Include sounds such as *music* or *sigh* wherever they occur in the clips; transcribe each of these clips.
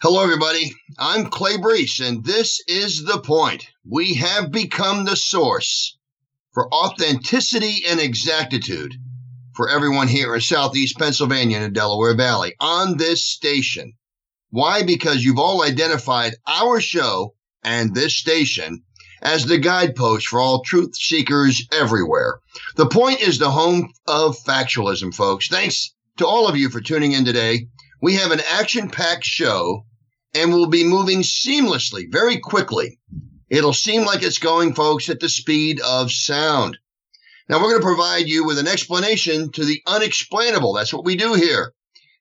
Hello, everybody. I'm Clay Brees, and this is The Point. We have become the source for authenticity and exactitude for everyone here in Southeast Pennsylvania and the Delaware Valley on this station. Why? Because you've all identified our show and this station as the guidepost for all truth seekers everywhere. The Point is the home of factualism, folks. Thanks to all of you for tuning in today. We have an action packed show and we'll be moving seamlessly, very quickly. It'll seem like it's going, folks, at the speed of sound. Now, we're going to provide you with an explanation to the unexplainable. That's what we do here.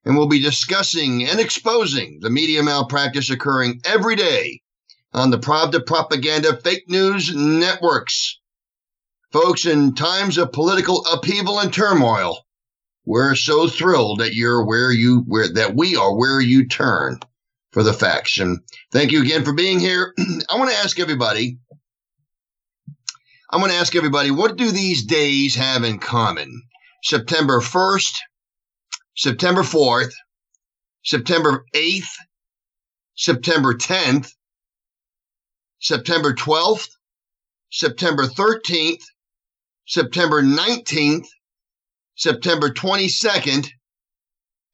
And we'll be discussing and exposing the media malpractice occurring every day on the Pravda propaganda fake news networks. Folks, in times of political upheaval and turmoil, we're so thrilled that you're where you where that we are where you turn for the faction. Thank you again for being here. *clears throat* I want to ask everybody. I want to ask everybody, what do these days have in common? September 1st, September 4th, September 8th, September 10th, September 12th, September 13th, September 19th, September 22nd,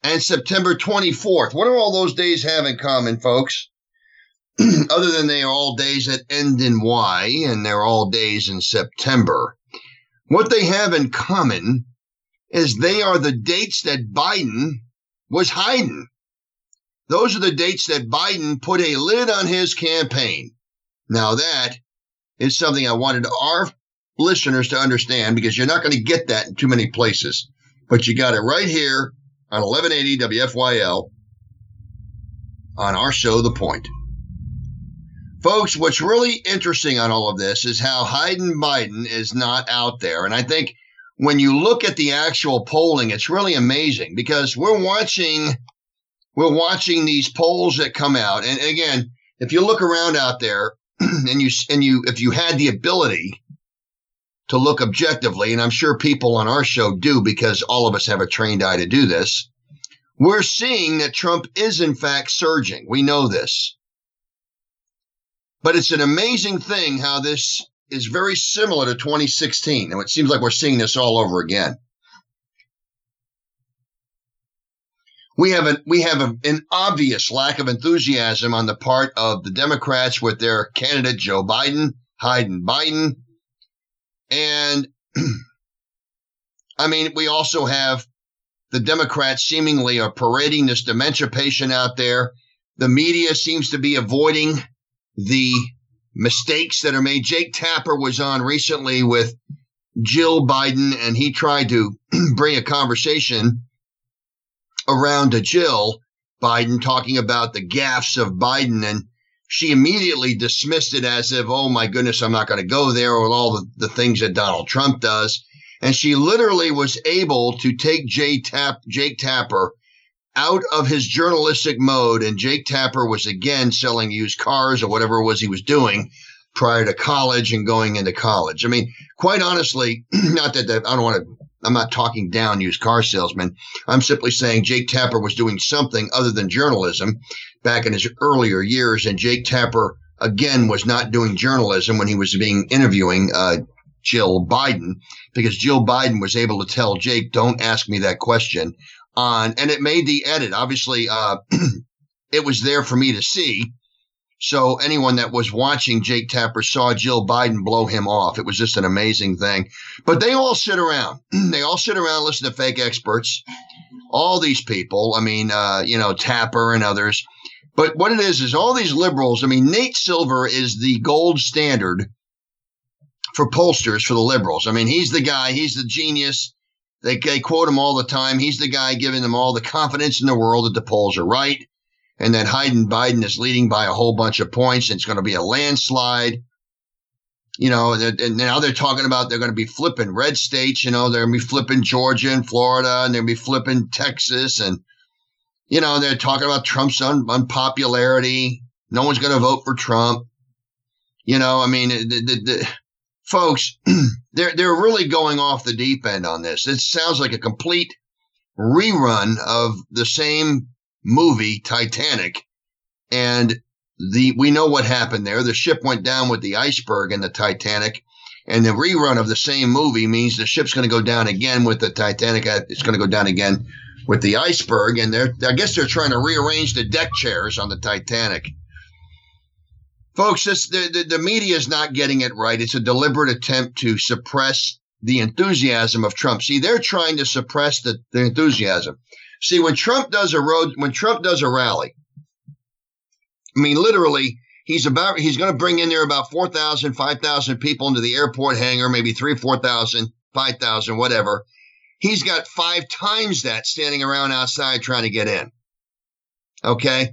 and September 24th. What do all those days have in common, folks? *clears throat* Other than they are all days that end in Y and they're all days in September. What they have in common is they are the dates that Biden was hiding. Those are the dates that Biden put a lid on his campaign. Now, that is something I wanted our listeners to understand because you're not going to get that in too many places. But you got it right here on 1180 WFYL on our show, The Point. Folks, what's really interesting on all of this is how Hayden Biden is not out there. And I think when you look at the actual polling, it's really amazing because we're watching we're watching these polls that come out. And again, if you look around out there *clears throat* and you and you if you had the ability to look objectively, and I'm sure people on our show do because all of us have a trained eye to do this, we're seeing that Trump is in fact surging. We know this. But it's an amazing thing how this is very similar to 2016. And it seems like we're seeing this all over again. We have an we have a, an obvious lack of enthusiasm on the part of the Democrats with their candidate Joe Biden, Hayden Biden, and *clears throat* I mean, we also have the Democrats seemingly are parading this dementia patient out there. The media seems to be avoiding the mistakes that are made. Jake Tapper was on recently with Jill Biden, and he tried to *clears throat* bring a conversation around to Jill Biden, talking about the gaffes of Biden. And she immediately dismissed it as if, oh my goodness, I'm not going to go there with all the, the things that Donald Trump does. And she literally was able to take Jay Jake Tapper out of his journalistic mode. And Jake Tapper was again selling used cars or whatever it was he was doing prior to college and going into college. I mean, quite honestly, *clears throat* not that, that I don't want to, I'm not talking down used car salesmen. I'm simply saying Jake Tapper was doing something other than journalism back in his earlier years. And Jake Tapper, again, was not doing journalism when he was being interviewing uh, Jill Biden because Jill Biden was able to tell Jake, don't ask me that question on, and it made the edit. Obviously, uh, *clears throat* it was there for me to see. So anyone that was watching Jake Tapper saw Jill Biden blow him off. It was just an amazing thing. But they all sit around. *clears throat* they all sit around, listen to fake experts. All these people. I mean, uh, you know, Tapper and others. But what it is is all these liberals. I mean, Nate Silver is the gold standard for pollsters for the liberals. I mean, he's the guy. He's the genius. They, they quote him all the time. He's the guy giving them all the confidence in the world that the polls are right and that Hayden Biden is leading by a whole bunch of points. And it's going to be a landslide. You know, and now they're talking about they're going to be flipping red states. You know, they're going to be flipping Georgia and Florida, and they're going to be flipping Texas. And, you know, they're talking about Trump's un- unpopularity. No one's going to vote for Trump. You know, I mean, the, the, the, folks, *clears throat* they're, they're really going off the deep end on this. It sounds like a complete rerun of the same movie, Titanic, and the we know what happened there. The ship went down with the iceberg and the Titanic, and the rerun of the same movie means the ship's going to go down again with the Titanic. Uh, it's going to go down again with the iceberg, and they're I guess they're trying to rearrange the deck chairs on the Titanic. Folks, this the, the, the media is not getting it right. It's a deliberate attempt to suppress the enthusiasm of Trump. See, they're trying to suppress the, the enthusiasm. See, when Trump does a road, when Trump does a rally, I mean, literally, he's about he's going to bring in there about 4,000, 5,000 people into the airport hangar, maybe three, 4,000, 5,000, whatever. He's got five times that standing around outside trying to get in. Okay.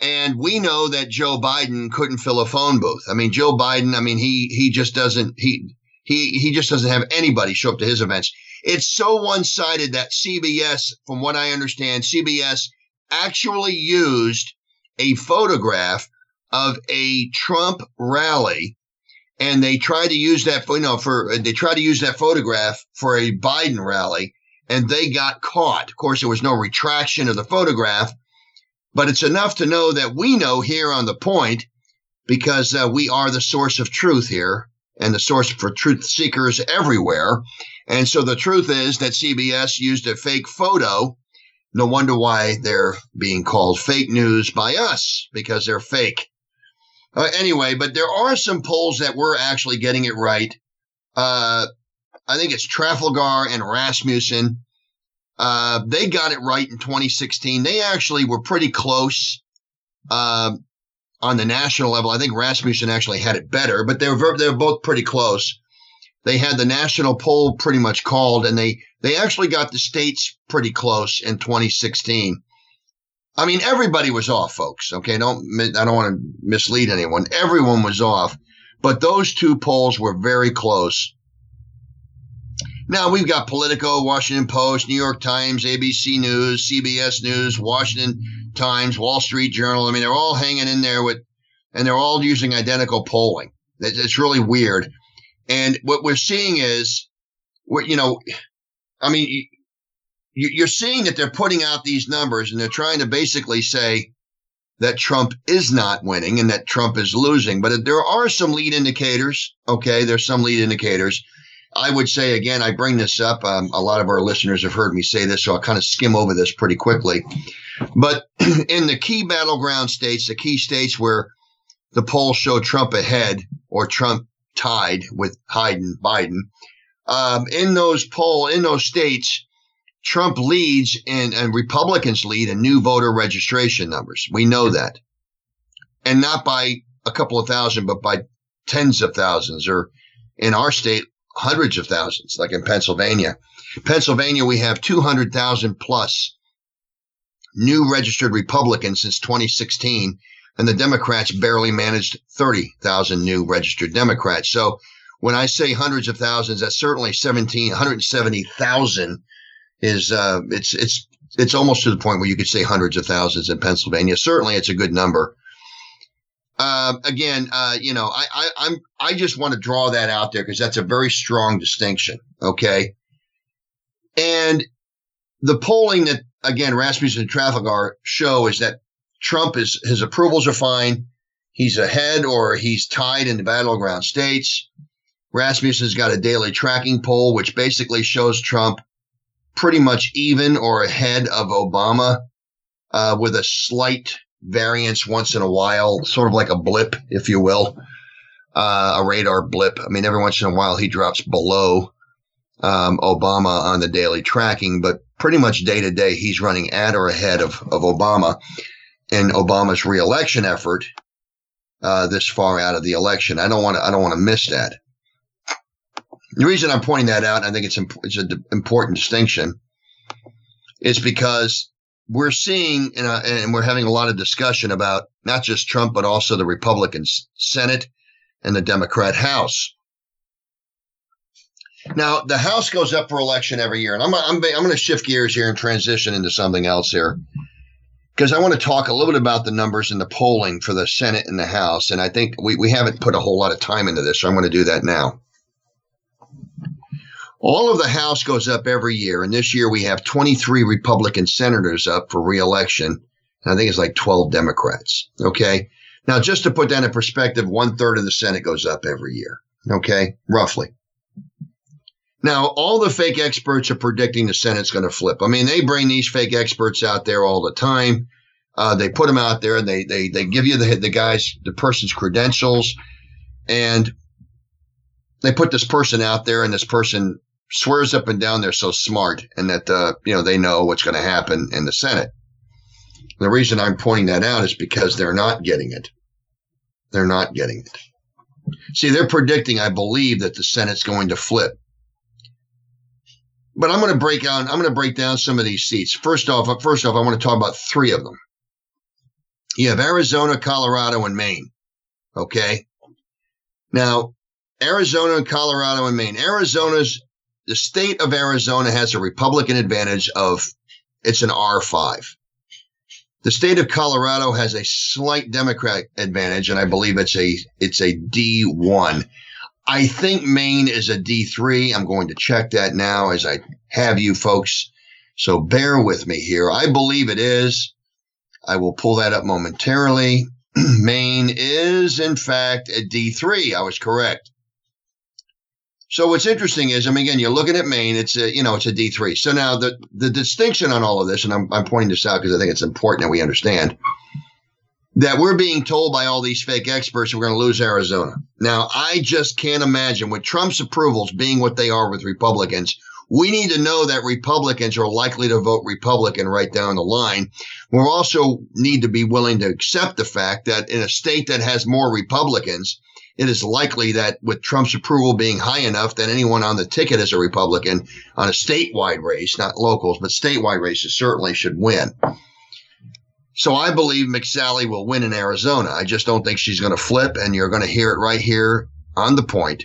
And we know that Joe Biden couldn't fill a phone booth. I mean, Joe Biden, I mean, he, he just doesn't, he, he, he just doesn't have anybody show up to his events. It's so one sided that CBS, from what I understand, CBS actually used a photograph of a Trump rally and they tried to use that you know for they tried to use that photograph for a Biden rally and they got caught. Of course, there was no retraction of the photograph, but it's enough to know that we know here on the point because uh, we are the source of truth here and the source for truth seekers everywhere. And so the truth is that CBS used a fake photo no wonder why they're being called fake news by us because they're fake. Uh, anyway, but there are some polls that were actually getting it right. Uh, I think it's Trafalgar and Rasmussen. Uh, they got it right in 2016. They actually were pretty close uh, on the national level. I think Rasmussen actually had it better, but they were they were both pretty close they had the national poll pretty much called and they they actually got the states pretty close in 2016 i mean everybody was off folks okay? Don't i don't want to mislead anyone. Everyone was off but those two polls were very close. Now we've got politico washington post new york times abc news cbs news washington times wall street journal. I mean they're all hanging in there with and they're all using identical polling. It's really weird and what we're seeing is, what you know, I mean, you're seeing that they're putting out these numbers and they're trying to basically say that Trump is not winning and that Trump is losing. But there are some lead indicators. Okay, there's some lead indicators. I would say again, I bring this up. Um, a lot of our listeners have heard me say this, so I'll kind of skim over this pretty quickly. But *clears throat* in the key battleground states, the key states where the polls show Trump ahead or Trump tied with Biden. Biden. Um, in those poll in those states, Trump leads in, and Republicans lead in new voter registration numbers. We know that, and not by a couple of thousand, but by tens of thousands, or in our state, hundreds of thousands, like in Pennsylvania. Pennsylvania, we have 200,000 plus new registered Republicans since 2016 and the Democrats barely managed 30,000 new registered Democrats. So when I say hundreds of thousands, that's certainly 17, 170,000 is, uh, it's, it's, it's almost to the point where you could say hundreds of thousands in Pennsylvania. Certainly it's a good number. Uh, again, uh, you know, I, I, I'm, I just want to draw that out there because that's a very strong distinction. Okay. And the polling that, again, Rasmussen and Trafalgar show is that Trump is his approvals are fine. He's ahead or he's tied in the battleground states. Rasmussen's got a daily tracking poll, which basically shows Trump pretty much even or ahead of Obama, uh, with a slight variance once in a while, sort of like a blip, if you will, uh, a radar blip. I mean, every once in a while he drops below um, Obama on the daily tracking, but pretty much day to day he's running at or ahead of, of Obama in Obama's reelection effort uh, this far out of the election. I don't want to. I don't want to miss that. The reason I'm pointing that out, I think it's imp- it's an important distinction, is because we're seeing a, and we're having a lot of discussion about not just Trump but also the Republican Senate and the Democrat House. Now, the House goes up for election every year, and I'm I'm, I'm going to shift gears here and transition into something else here because I want to talk a little bit about the numbers in the polling for the Senate and the House. And I think we, we haven't put a whole lot of time into this, so I'm going to do that now. All of the House goes up every year, and this year we have 23 Republican senators up for reelection I think it's like 12 Democrats. Okay. Now, just to put that in perspective, one third of the Senate goes up every year. Okay. Roughly. Now, all the fake experts are predicting the Senate's going to flip. I mean, they bring these fake experts out there all the time. Uh, they put them out there and they, they, they give you the, the guy's, the person's credentials and they put this person out there and this person swears up and down they're so smart and that, uh, you know, they know what's going to happen in the Senate. The reason I'm pointing that out is because they're not getting it. They're not getting it. See, they're predicting, I believe, that the Senate's going to flip. But I'm going to break out. I'm going to break down some of these seats. First off, uh, first off, I want to talk about three of them. You have Arizona, Colorado, and Maine. Okay. Now, Arizona and Colorado and Maine. Arizona's the state of Arizona has a Republican advantage of it's an R5. The state of Colorado has a slight Democrat advantage, and I believe it's a it's a D1. I think Maine is a D3. I'm going to check that now as I have you folks. So bear with me here. I believe it is. I will pull that up momentarily. *clears throat* Maine is, in fact, a D3. I was correct. So what's interesting is, I mean, again, you're looking at Maine. It's a, you know, it's a D3. So now the the distinction on all of this, and I'm I'm pointing this out because I think it's important that we understand that we're being told by all these fake experts we're going to lose Arizona. Now, I just can't imagine with Trump's approvals being what they are with Republicans. We need to know that Republicans are likely to vote Republican right down the line. We also need to be willing to accept the fact that in a state that has more Republicans, it is likely that with Trump's approval being high enough that anyone on the ticket as a Republican on a statewide race, not locals, but statewide races certainly should win. So I believe McSally will win in Arizona. I just don't think she's going to flip, and you're going to hear it right here on the point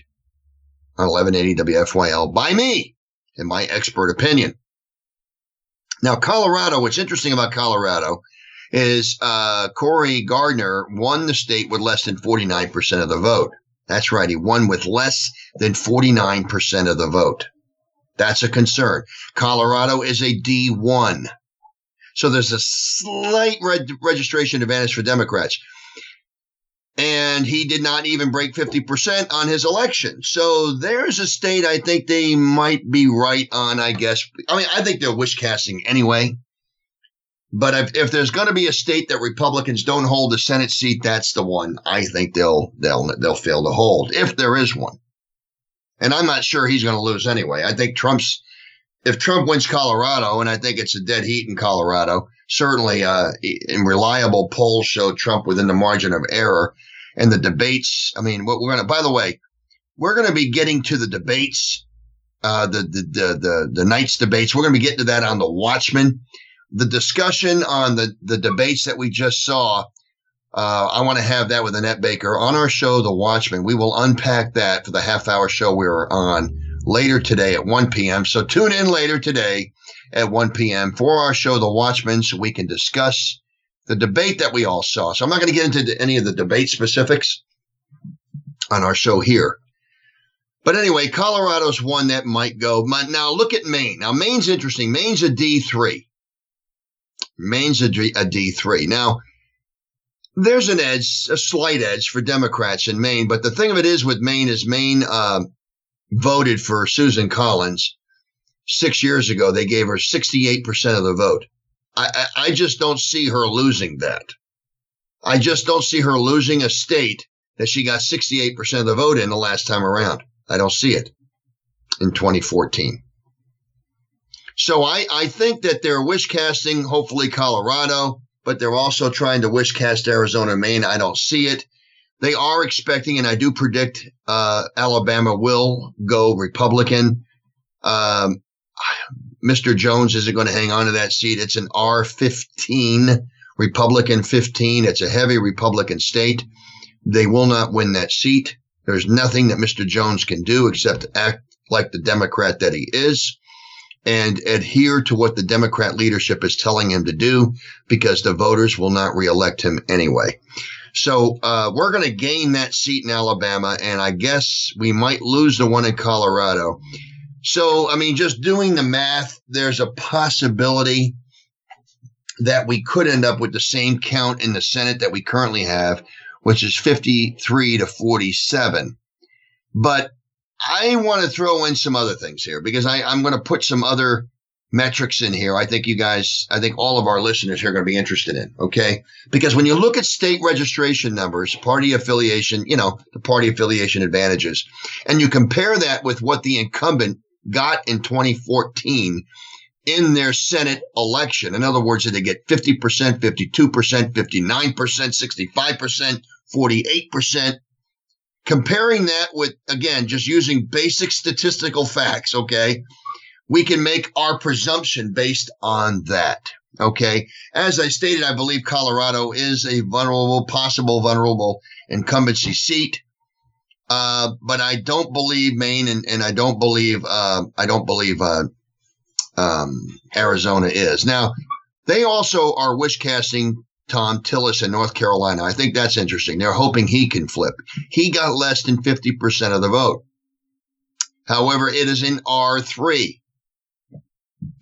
on 1180 WFYL by me, in my expert opinion. Now, Colorado, what's interesting about Colorado is uh, Gardner won the state with less than 49% of the vote. That's right. He won with less than 49% of the vote. That's a concern. Colorado is a D1. So there's a slight reg- registration advantage for Democrats. And he did not even break 50% on his election. So there's a state I think they might be right on, I guess. I mean, I think they're wish casting anyway. But if, if there's going to be a state that Republicans don't hold a Senate seat, that's the one I think they'll they'll they'll fail to hold if there is one. And I'm not sure he's going to lose anyway. I think Trump's if Trump wins Colorado, and I think it's a dead heat in Colorado, certainly uh, in reliable polls show Trump within the margin of error. And the debates, I mean, what we're going to, by the way, we're going to be getting to the debates, uh, the, the, the, the, the night's debates. We're going to be getting to that on the Watchmen the discussion on the, the debates that we just saw, uh, I want to have that with Annette Baker on our show, The Watchman. We will unpack that for the half hour show we were on later today at 1 p.m. So tune in later today at 1 p.m. for our show, The Watchmen, so we can discuss the debate that we all saw. So I'm not going to get into any of the debate specifics on our show here. But anyway, Colorado's one that might go. Now look at Maine. Now Maine's interesting. Maine's a D3. Maine's a, D, a D3. Now, there's an edge, a slight edge for Democrats in Maine, but the thing of it is with Maine is Maine uh, voted for Susan Collins six years ago. They gave her 68% of the vote. I, I, I just don't see her losing that. I just don't see her losing a state that she got 68% of the vote in the last time around. I don't see it in 2014. So I, I think that they're wish casting, hopefully Colorado, but they're also trying to wish cast Arizona, Maine. I don't see it. They are expecting, and I do predict uh, Alabama will go Republican. Um, Mr. Jones isn't going to hang on to that seat. It's an R15, Republican 15. It's a heavy Republican state. They will not win that seat. There's nothing that Mr. Jones can do except act like the Democrat that he is and adhere to what the Democrat leadership is telling him to do because the voters will not reelect him anyway. So uh, we're going to gain that seat in Alabama, and I guess we might lose the one in Colorado. So, I mean, just doing the math, there's a possibility that we could end up with the same count in the Senate that we currently have, which is 53 to 47. But I want to throw in some other things here because I, I'm going to put some other metrics in here. I think you guys, I think all of our listeners here are going to be interested in. Okay. Because when you look at state registration numbers, party affiliation, you know, the party affiliation advantages, and you compare that with what the incumbent got in 2014 in their Senate election. In other words, did they get 50%, 52%, 59%, 65%, 48%? Comparing that with, again, just using basic statistical facts, okay? We can make our presumption based on that. Okay. As I stated, I believe Colorado is a vulnerable, possible vulnerable incumbency seat. Uh, but I don't believe Maine and, and I don't believe, uh, I don't believe, uh, um, Arizona is. Now, they also are wish casting Thom Tillis in North Carolina. I think that's interesting. They're hoping he can flip. He got less than 50% of the vote. However, it is in R3.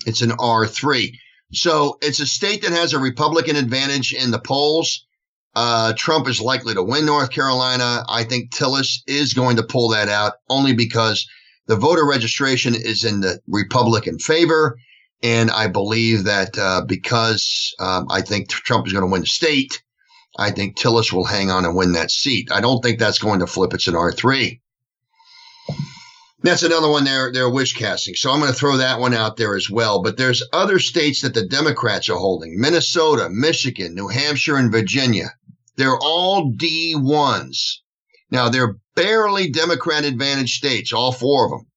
It's an R3. So it's a state that has a Republican advantage in the polls. Uh, Trump is likely to win North Carolina. I think Tillis is going to pull that out only because the voter registration is in the Republican favor. And I believe that uh, because um, I think Trump is going to win the state, I think Tillis will hang on and win that seat. I don't think that's going to flip. It's an R3. That's another one they're they're wish casting. So I'm going to throw that one out there as well. But there's other states that the Democrats are holding: Minnesota, Michigan, New Hampshire, and Virginia. They're all D1s. Now they're barely Democrat advantage states, all four of them,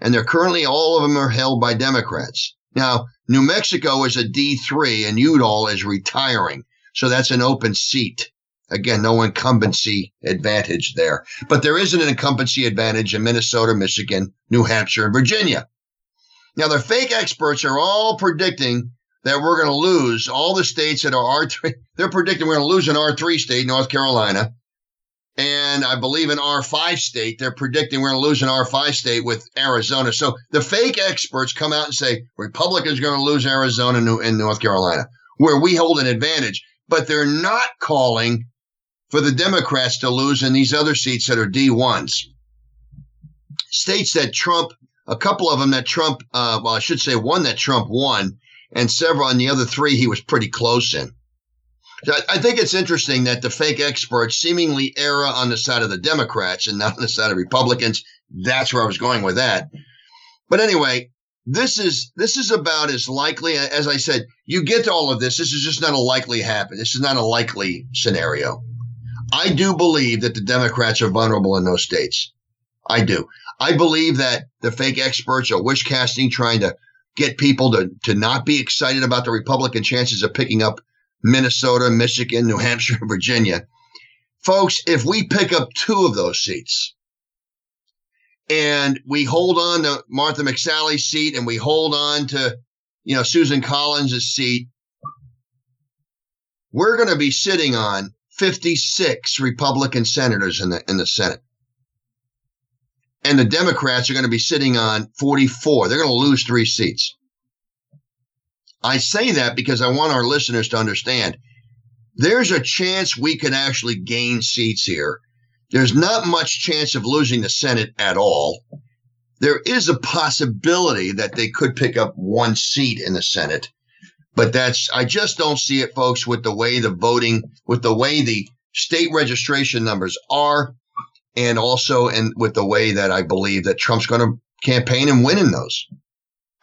and they're currently all of them are held by Democrats. Now New Mexico is a D3, and Udall is retiring, so that's an open seat. Again, no incumbency advantage there. But there is an incumbency advantage in Minnesota, Michigan, New Hampshire, and Virginia. Now, the fake experts are all predicting that we're going to lose all the states that are R3. *laughs* They're predicting we're going to lose an R3 state, North Carolina. And I believe an R5 state, they're predicting we're going to lose an R5 state with Arizona. So the fake experts come out and say Republicans are going to lose Arizona and North Carolina, where we hold an advantage. But they're not calling for the Democrats to lose in these other seats that are D1s. States that Trump, a couple of them that Trump, uh, well, I should say one that Trump won, and several, and the other three he was pretty close in. I think it's interesting that the fake experts seemingly err on the side of the Democrats and not on the side of Republicans. That's where I was going with that. But anyway, this is this is about as likely as I said. You get to all of this. This is just not a likely happen. This is not a likely scenario. I do believe that the Democrats are vulnerable in those states. I do. I believe that the fake experts are wish casting, trying to get people to, to not be excited about the Republican chances of picking up Minnesota, Michigan, New *laughs* Hampshire, Virginia. Folks, if we pick up two of those seats and we hold on to Martha McSally's seat and we hold on to, you know, Susan Collins' seat, we're going to be sitting on 56 Republican senators in the in the Senate. And the Democrats are going to be sitting on 44. They're going to lose three seats. I say that because I want our listeners to understand there's a chance we could actually gain seats here. There's not much chance of losing the Senate at all. There is a possibility that they could pick up one seat in the Senate. But that's, I just don't see it, folks, with the way the voting, with the way the state registration numbers are, and also and with the way that I believe that Trump's going to campaign and win in those.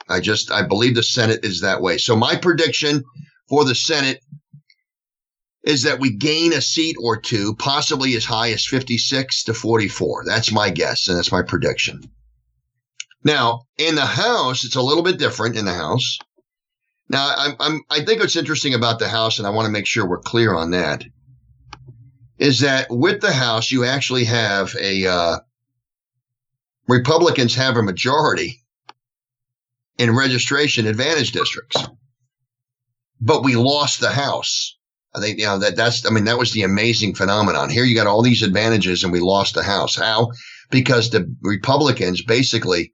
I just, I believe the Senate is that way. So my prediction for the Senate is that we gain a seat or two, possibly as high as 56 to 44. That's my guess, and that's my prediction. Now, in the House, it's a little bit different in the House. Now, I'm, I'm, I think what's interesting about the House, and I want to make sure we're clear on that, is that with the House, you actually have a uh, Republicans have a majority in registration advantage districts, but we lost the House. I think you know that that's I mean that was the amazing phenomenon. Here you got all these advantages and we lost the House. How? Because the Republicans basically,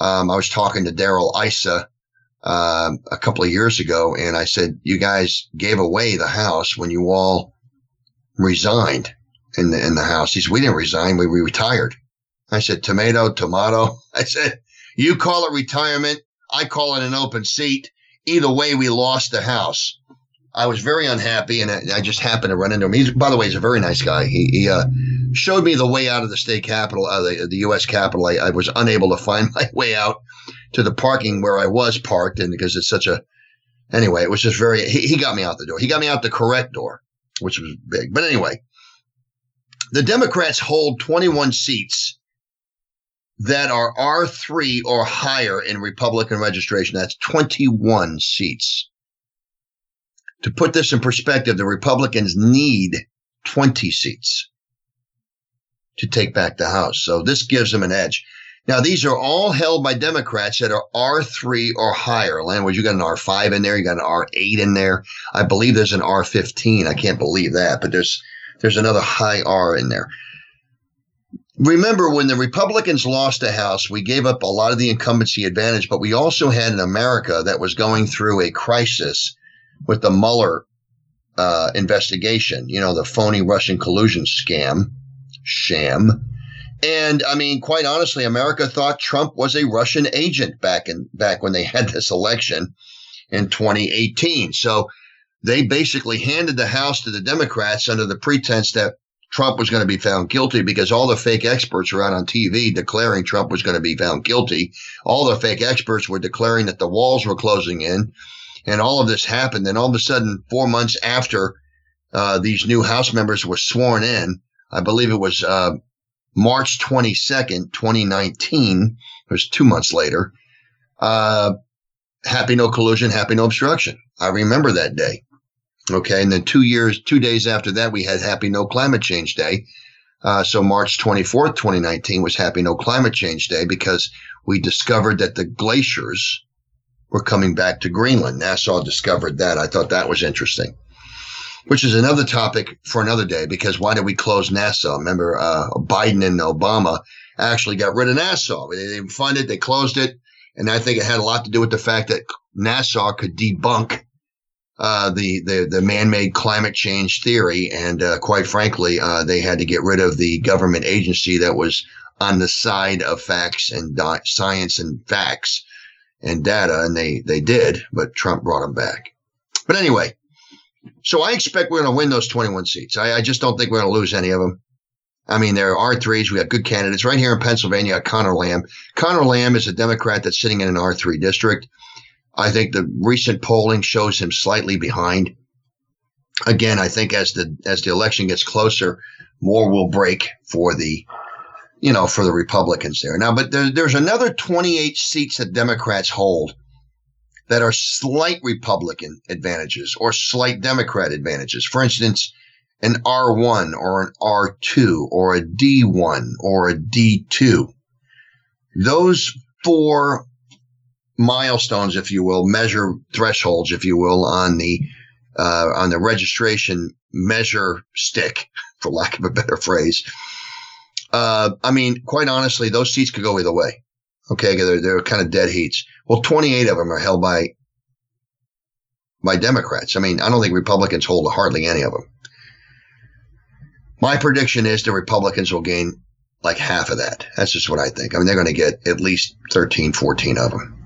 um, I was talking to Darrell Issa uh, a couple of years ago, and I said, "You guys gave away the house when you all resigned in the in the house." He said, "We didn't resign. We, we retired." I said, "Tomato, tomato." *laughs* I said, "You call it retirement. I call it an open seat. Either way, we lost the house." I was very unhappy, and I, I just happened to run into him. He's, by the way, he's a very nice guy. He, he uh, showed me the way out of the state capitol, uh, the, the U.S. Capitol. I, I, was unable to find *laughs* my way out to the parking where I was parked, and because it's such a anyway, it was just very. He, he got me out the door. He got me out the correct door, which was big. But anyway, the Democrats hold 21 seats that are R3 or higher in Republican registration. That's 21 seats. To put this in perspective, the Republicans need 20 seats to take back the House. So this gives them an edge. Now, these are all held by Democrats that are R3 or higher. Language, you got an R5 in there, you got an R8 in there. I believe there's an R15. I can't believe that, but there's there's another high R in there. Remember when the Republicans lost the House, we gave up a lot of the incumbency advantage, but we also had an America that was going through a crisis with the Mueller uh, investigation, you know, the phony Russian collusion scam, sham. And I mean, quite honestly, America thought Trump was a Russian agent back in back when they *laughs* had this election in 2018. So they basically handed the House to the Democrats under the pretense that Trump was going to be found guilty because all the fake experts were out on TV declaring Trump was going to be found guilty. All the fake experts were declaring that the walls were closing in and all of this happened. And all of a sudden, four months after uh, these new House members were sworn in, I believe it was uh, March 22nd, 2019. It was two months later. Uh, happy no collusion, happy no obstruction. I remember that day. Okay. And then two years, two days after that, we had Happy No Climate Change Day. Uh, so March 24th, 2019 was Happy No Climate Change Day because we discovered that the glaciers were coming back to Greenland. NASA discovered that. I thought that was interesting, which is another topic for another day because why did we close NASA? Remember, uh, Biden and Obama actually got rid of NASA. They didn't fund it, they closed it. And I think it had a lot to do with the fact that NASA could debunk uh, the, the, the man-made climate change theory, and uh, quite frankly, uh, they had to get rid of the government agency that was on the side of facts and di- science and facts and data, and they they did, but Trump brought them back. But anyway, so I expect we're going to win those 21 seats. I, I just don't think we're going to lose any of them. I mean, there are R3s. We got good candidates right here in Pennsylvania. Connor Lamb. Connor Lamb is a Democrat that's sitting in an R3 district. I think the recent polling shows him slightly behind. Again, I think as the as the election gets closer, more will break for the you know, for the Republicans there. Now, but there, there's another 28 seats that Democrats hold that are slight Republican advantages or slight Democrat advantages. For instance, an R1 or an R2 or a D1 or a D2. Those four milestones, if you will, measure thresholds, if you will, on the uh, on the registration measure stick, *laughs* for lack of a better phrase, uh, I mean, quite honestly, those seats could go either way. Okay, they're, they're kind of dead heats. Well, 28 of them are held by by Democrats. I mean, I don't think Republicans hold hardly any of them. My prediction is the Republicans will gain like half of that. That's just what I think. I mean, they're going to get at least 13, 14 of them.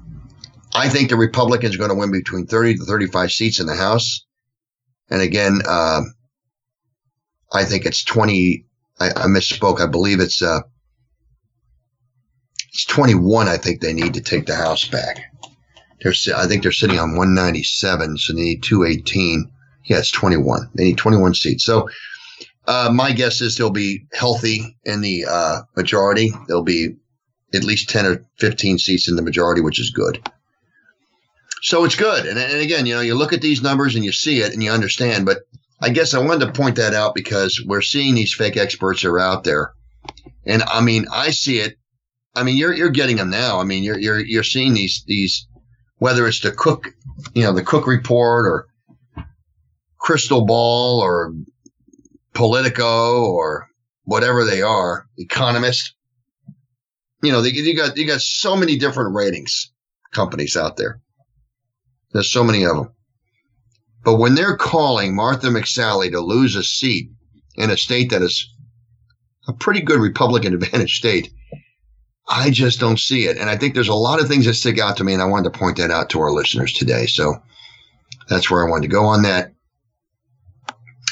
I think the Republicans are going to win between 30 to 35 seats in the House. And again, uh, I think it's 20, I, I misspoke. I believe it's uh, it's 21. I think they need to take the House back. They're I think they're sitting on 197, so they need 218. Yeah, it's 21. They need 21 seats. So uh, my guess is they'll be healthy in the uh, majority. There'll be at least 10 or 15 seats in the majority, which is good. So it's good. And, and again, you know, you look at these numbers and you see it and you understand, but I guess I wanted to point that out because we're seeing these fake experts are out there. And I mean, I see it. I mean, you're, you're getting them now. I mean, you're, you're, you're seeing these, these, whether it's the cook, you know, the cook report or crystal ball or Politico or whatever they are, economist. You know, they, you got, you got so many different ratings companies out there. There's so many of them. But when they're calling Martha McSally to lose a seat in a state that is a pretty good Republican *laughs* advantage state, I just don't see it. And I think there's a lot of things that stick out to me, and I wanted to point that out to our listeners today. So that's where I wanted to go on that.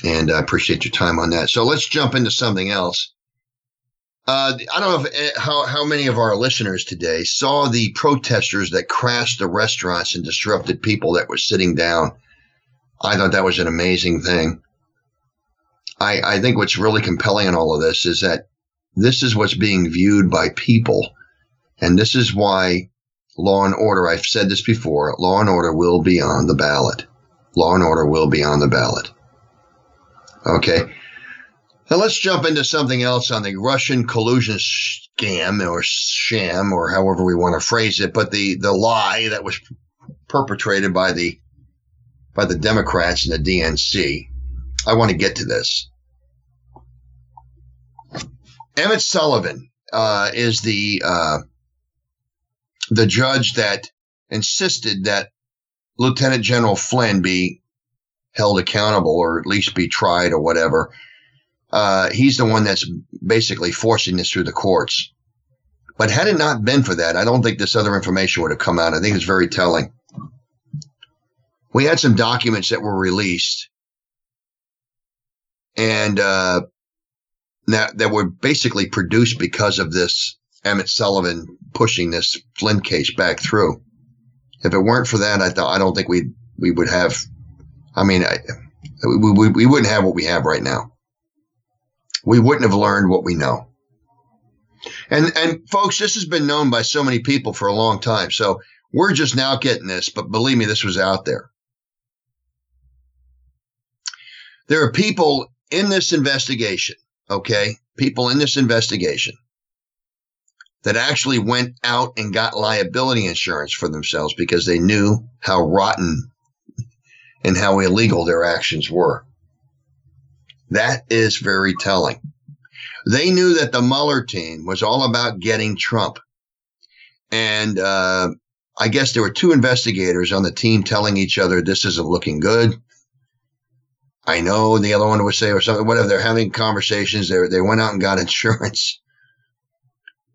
And I appreciate your time on that. So let's jump into something else. Uh, I don't know if, eh, how, how many of our listeners today saw the protesters that crashed the restaurants and disrupted people that were sitting down. I thought that was an amazing thing. I, I think what's really compelling in all of this is that this is what's being viewed by people. And this is why law and order, I've said this before, law and order will be on the ballot. Law and order will be on the ballot. Okay. Now let's jump into something else on the Russian collusion scam or sham or however we want to phrase it, but the, the lie that was perpetrated by the by the Democrats and the DNC. I want to get to this. Emmett Sullivan uh, is the uh, the judge that insisted that Lieutenant General Flynn be held accountable or at least be tried or whatever uh, he's the one that's basically forcing this through the courts. But had it not been for that, I don't think this other information would have come out. I think it's very telling. We had some documents that were released and uh, that, that were basically produced because of this Emmett Sullivan pushing this Flynn case back through. If it weren't for that, I thought I don't think we we would have. I mean, I, we, we, we wouldn't have what we have right now we wouldn't have learned what we know. And and folks, this has been known by so many people for a long time. So we're just now getting this, but believe me, this was out there. There are people in this investigation, okay? People in this investigation that actually went out and got liability insurance for themselves because they knew how rotten and how illegal their actions were. That is very telling. They knew that the Mueller team was all about getting Trump. And uh, I guess there were two investigators on the team telling each other, this isn't looking good. I know the other one would say, or something, whatever. They're having conversations. They, they went out and got *laughs* insurance.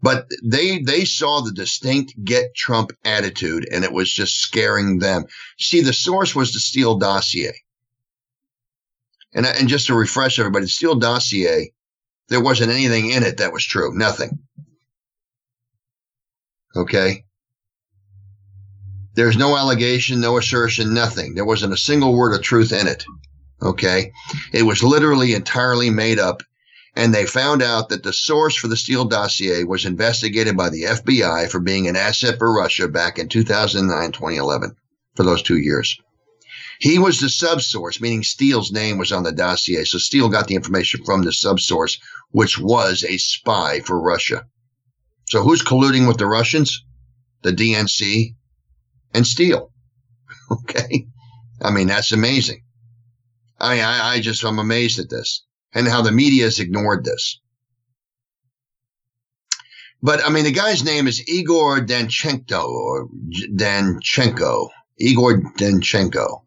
But they they saw the distinct get Trump attitude, and it was just scaring them. See, the source was the Steele dossier. And, and just to refresh everybody, the Steele dossier, there wasn't anything in it that was true. Nothing. Okay. There's no allegation, no assertion, nothing. There wasn't a single word of truth in it. Okay. It was literally entirely made up. And they found out that the source for the Steele dossier was investigated by the FBI for being an asset for Russia back in 2009, 2011, for those two years. He was the subsource, meaning Steele's name was on the dossier. So Steele got the information from the subsource, which was a spy for Russia. So who's colluding with the Russians? The DNC and Steele. *laughs* Okay. I mean, that's amazing. I mean, I, I just, I'm amazed at this and how the media has ignored this. But I mean, the guy's name is Igor Danchenko or Danchenko, Igor Danchenko.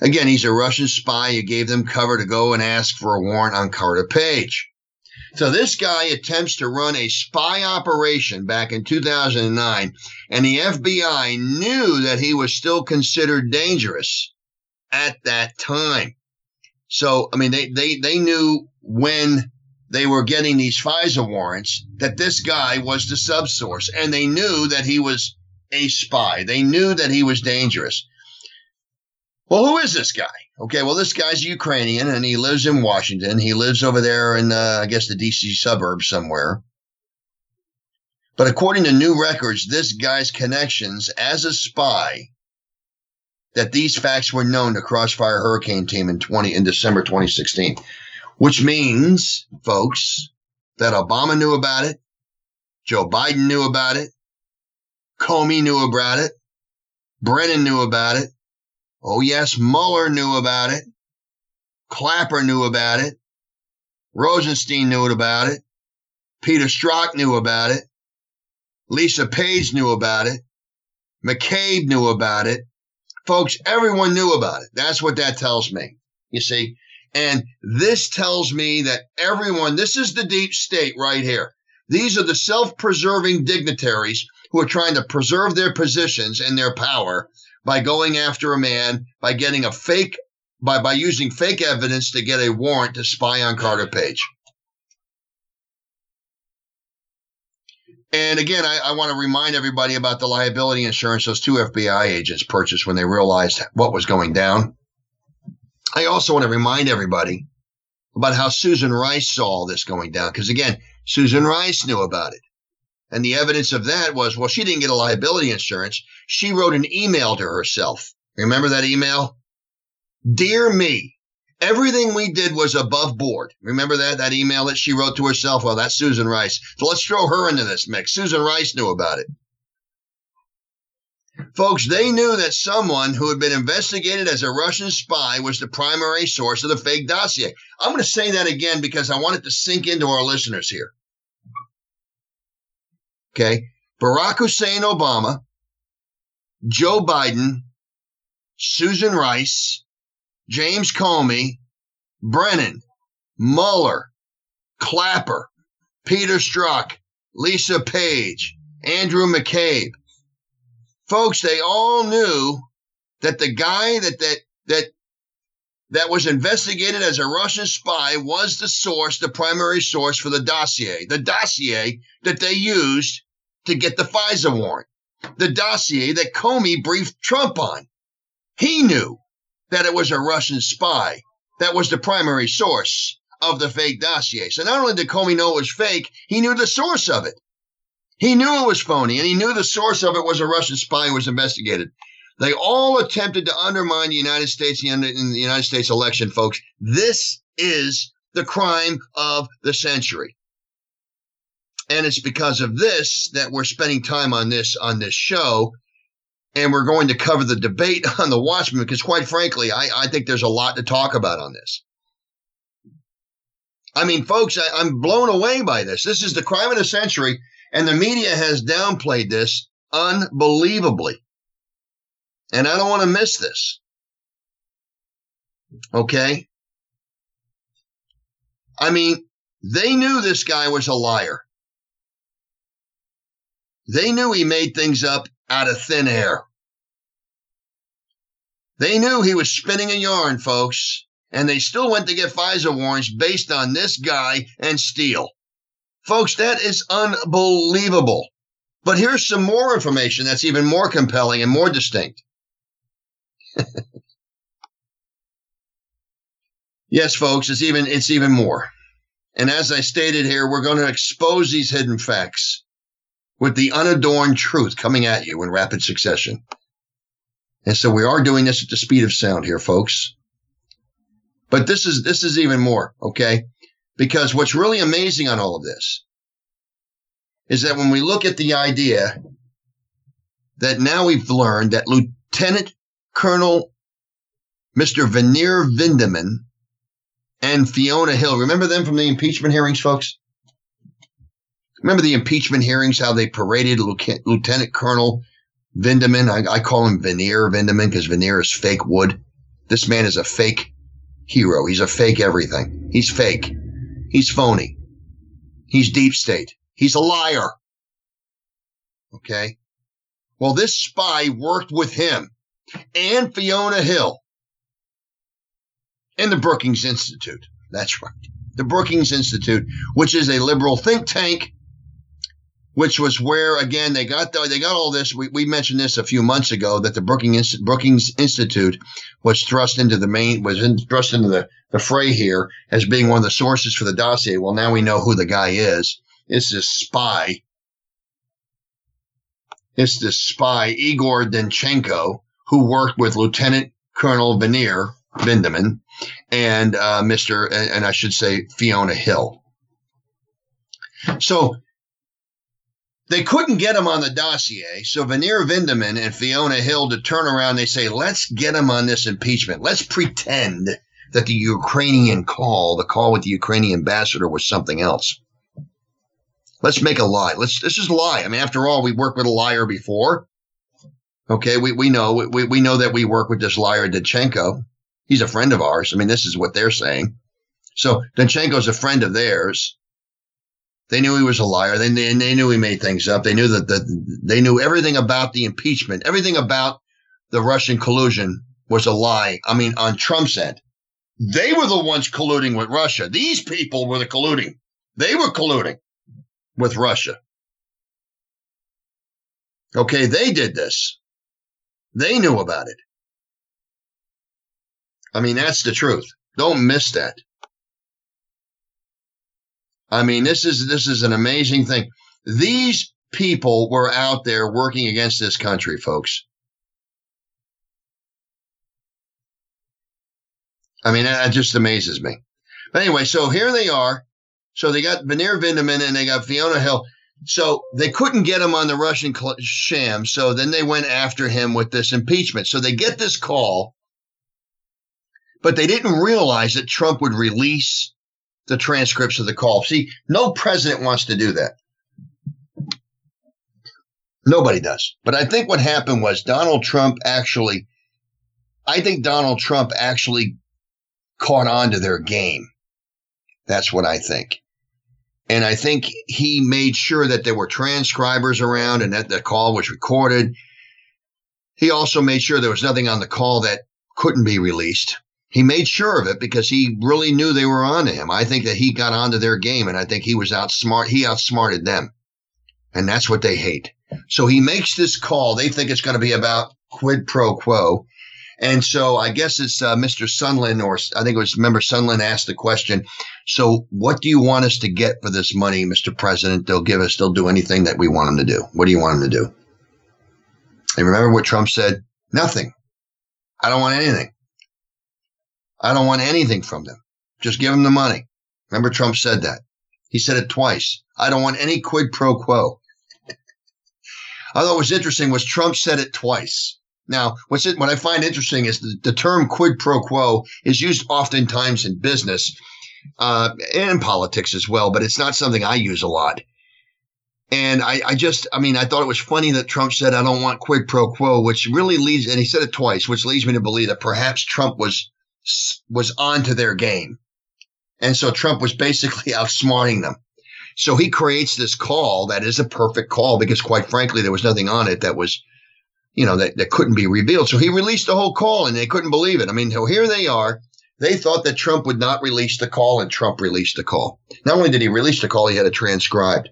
Again, he's a Russian spy who gave them cover to go and ask for a warrant on Carter Page. So this guy attempts to run a spy operation back in 2009, and the FBI knew that he was still considered dangerous at that time. So, I mean, they, they, they knew when they were getting these FISA warrants that this guy was the subsource, and they knew that he was a spy. They knew that he was dangerous. Well, who is this guy? Okay, well, this guy's Ukrainian and he lives in Washington. He lives over there in, uh, I guess, the DC suburbs somewhere. But according to new records, this guy's connections as a spy, that these facts were known to Crossfire Hurricane Team in 20 in December 2016, which means, folks, that Obama knew about it, Joe Biden knew about it, Comey knew about it, Brennan knew about it, Oh, yes, Mueller knew about it. Clapper knew about it. Rosenstein knew about it. Peter Strzok knew about it. Lisa Page knew about it. McCabe knew about it. Folks, everyone knew about it. That's what that tells me. You see? And this tells me that everyone, this is the deep state right here. These are the self preserving dignitaries who are trying to preserve their positions and their power by going after a man, by getting a fake, by, by using fake evidence to get a warrant to spy on Carter Page. And again, I, I want to remind everybody about the liability insurance those two FBI agents purchased when they realized what was going down. I also want to remind everybody about how Susan Rice saw all this going down. Because again, Susan Rice knew about it. And the evidence of that was, well, she didn't get a liability insurance. She wrote an email to herself. Remember that email? Dear me, Everything we did was above board. Remember that that email that she wrote to herself? Well, that's Susan Rice. So let's throw her into this mix. Susan Rice knew about it. Folks, they knew that someone who had been investigated as a Russian spy was the primary source of the fake dossier. I'm going to say that again because I want it to sink into our listeners here. Okay. Barack Hussein Obama, Joe Biden, Susan Rice, James Comey, Brennan, Mueller, Clapper, Peter Strzok, Lisa Page, Andrew McCabe. Folks, they all knew that the guy that that that that was investigated as a Russian spy was the source, the primary source for the dossier, the dossier that they used to get the FISA warrant, the dossier that Comey briefed Trump on. He knew that it was a Russian spy that was the primary source of the fake dossier. So not only did Comey know it was fake, he knew the source of it. He knew it was phony, and he knew the source of it was a Russian spy who was investigated. They all attempted to undermine the United States in the United States election, folks. This is the crime of the century. And it's because of this that we're spending time on this on this show and we're going to cover the debate *laughs* on the Watchman because, quite frankly, I, I think there's a lot to talk about on this. I mean, folks, I, I'm blown away by this. This is the crime of the century, and the media has downplayed this unbelievably. And I don't want to miss this. Okay? I mean, they knew this guy was a liar. They knew he made things up out of thin air. They knew he was spinning a yarn, folks, and they still went to get FISA warrants based on this guy and Steele. Folks, that is unbelievable. But here's some more information that's even more compelling and more distinct. *laughs* yes, folks, it's even it's even more. And as I stated here, we're going to expose these hidden facts with the unadorned truth coming at you in rapid succession. And so we are doing this at the speed of sound here, folks. But this is this is even more, okay? Because what's really amazing on all of this is that when we look at the idea that now we've learned that Lieutenant Colonel Mr. Vanneer Vindeman and Fiona Hill, remember them from the impeachment hearings, folks? Remember the impeachment hearings, how they paraded Lieutenant Colonel Vindeman? I, I call him Veneer Vindeman because veneer is fake wood. This man is a fake hero. He's a fake everything. He's fake. He's phony. He's deep state. He's a liar. Okay. Well, this spy worked with him and Fiona Hill in the Brookings Institute. That's right. The Brookings Institute, which is a liberal think tank which was where again they got the, they got all this. We, we mentioned this a few months ago that the Brookings, Brookings Institute was thrust into the main was in, thrust into the, the fray here as being one of the sources for the dossier. Well, now we know who the guy is. It's this spy. It's this spy Igor Danchenko who worked with Lieutenant Colonel Vanneer Vindeman and uh, Mr. and I should say Fiona Hill. So they couldn't get him on the dossier, so Vanneer Vindeman and Fiona Hill to turn around, they say, let's get him on this impeachment. Let's pretend that the Ukrainian call, the call with the Ukrainian ambassador, was something else. Let's make a lie. Let's, let's just lie. I mean, after all, we worked with a liar before. Okay, we, we know we, we know that we work with this liar Danchenko. He's a friend of ours. I mean, this is what they're saying. So Danchenko's a friend of theirs. They knew he was a liar. They, they, they knew he made things up. They knew that the, they knew everything about the impeachment, everything about the Russian collusion was a lie. I mean, on Trump's end, they were the ones colluding with Russia. These people were the colluding. They were colluding with Russia. Okay, they did this. They knew about it. I mean, that's the truth. Don't miss that. I mean, this is this is an amazing thing. These people were out there working against this country, folks. I mean, that just amazes me. But anyway, so here they are. So they got Vanir Vinderman and they got Fiona Hill. So they couldn't get him on the Russian sham. So then they went after him with this impeachment. So they get this call, but they didn't realize that Trump would release the transcripts of the call. See, no president wants to do that. Nobody does. But I think what happened was Donald Trump actually, I think Donald Trump actually caught on to their game. That's what I think. And I think he made sure that there were transcribers around and that the call was recorded. He also made sure there was nothing on the call that couldn't be released. He made sure of it because he really knew they were on to him. I think that he got onto their game and I think he was outsmart. He outsmarted them. And that's what they hate. So he makes this call. They think it's going to be about quid pro quo. And so I guess it's uh, Mr. Sondland, or I think it was member Sondland asked the question. So what do you want us to get for this money, Mr. President? They'll give us, they'll do anything that we want them to do. What do you want them to do? And remember what Trump said? Nothing. I don't want anything. I don't want anything from them. Just give them the money. Remember Trump said that. He said it twice. I don't want any quid pro quo. I thought was interesting was Trump said it twice. Now, what's it, what I find interesting is the, the term quid pro quo is used oftentimes in business uh, and politics as well, but it's not something I use a lot. And I, I, just, I mean, I thought it was funny that Trump said, I don't want quid pro quo, which really leads, and he said it twice, which leads me to believe that perhaps Trump was, was onto their game. And so Trump was basically *laughs* outsmarting them. So he creates this call that is a perfect call because quite frankly, there was nothing on it that was you know, that, that couldn't be revealed. So he released the whole call and they couldn't believe it. I mean, so here they are. They thought that Trump would not release the call and Trump released the call. Not only did he release the call, he had it transcribed.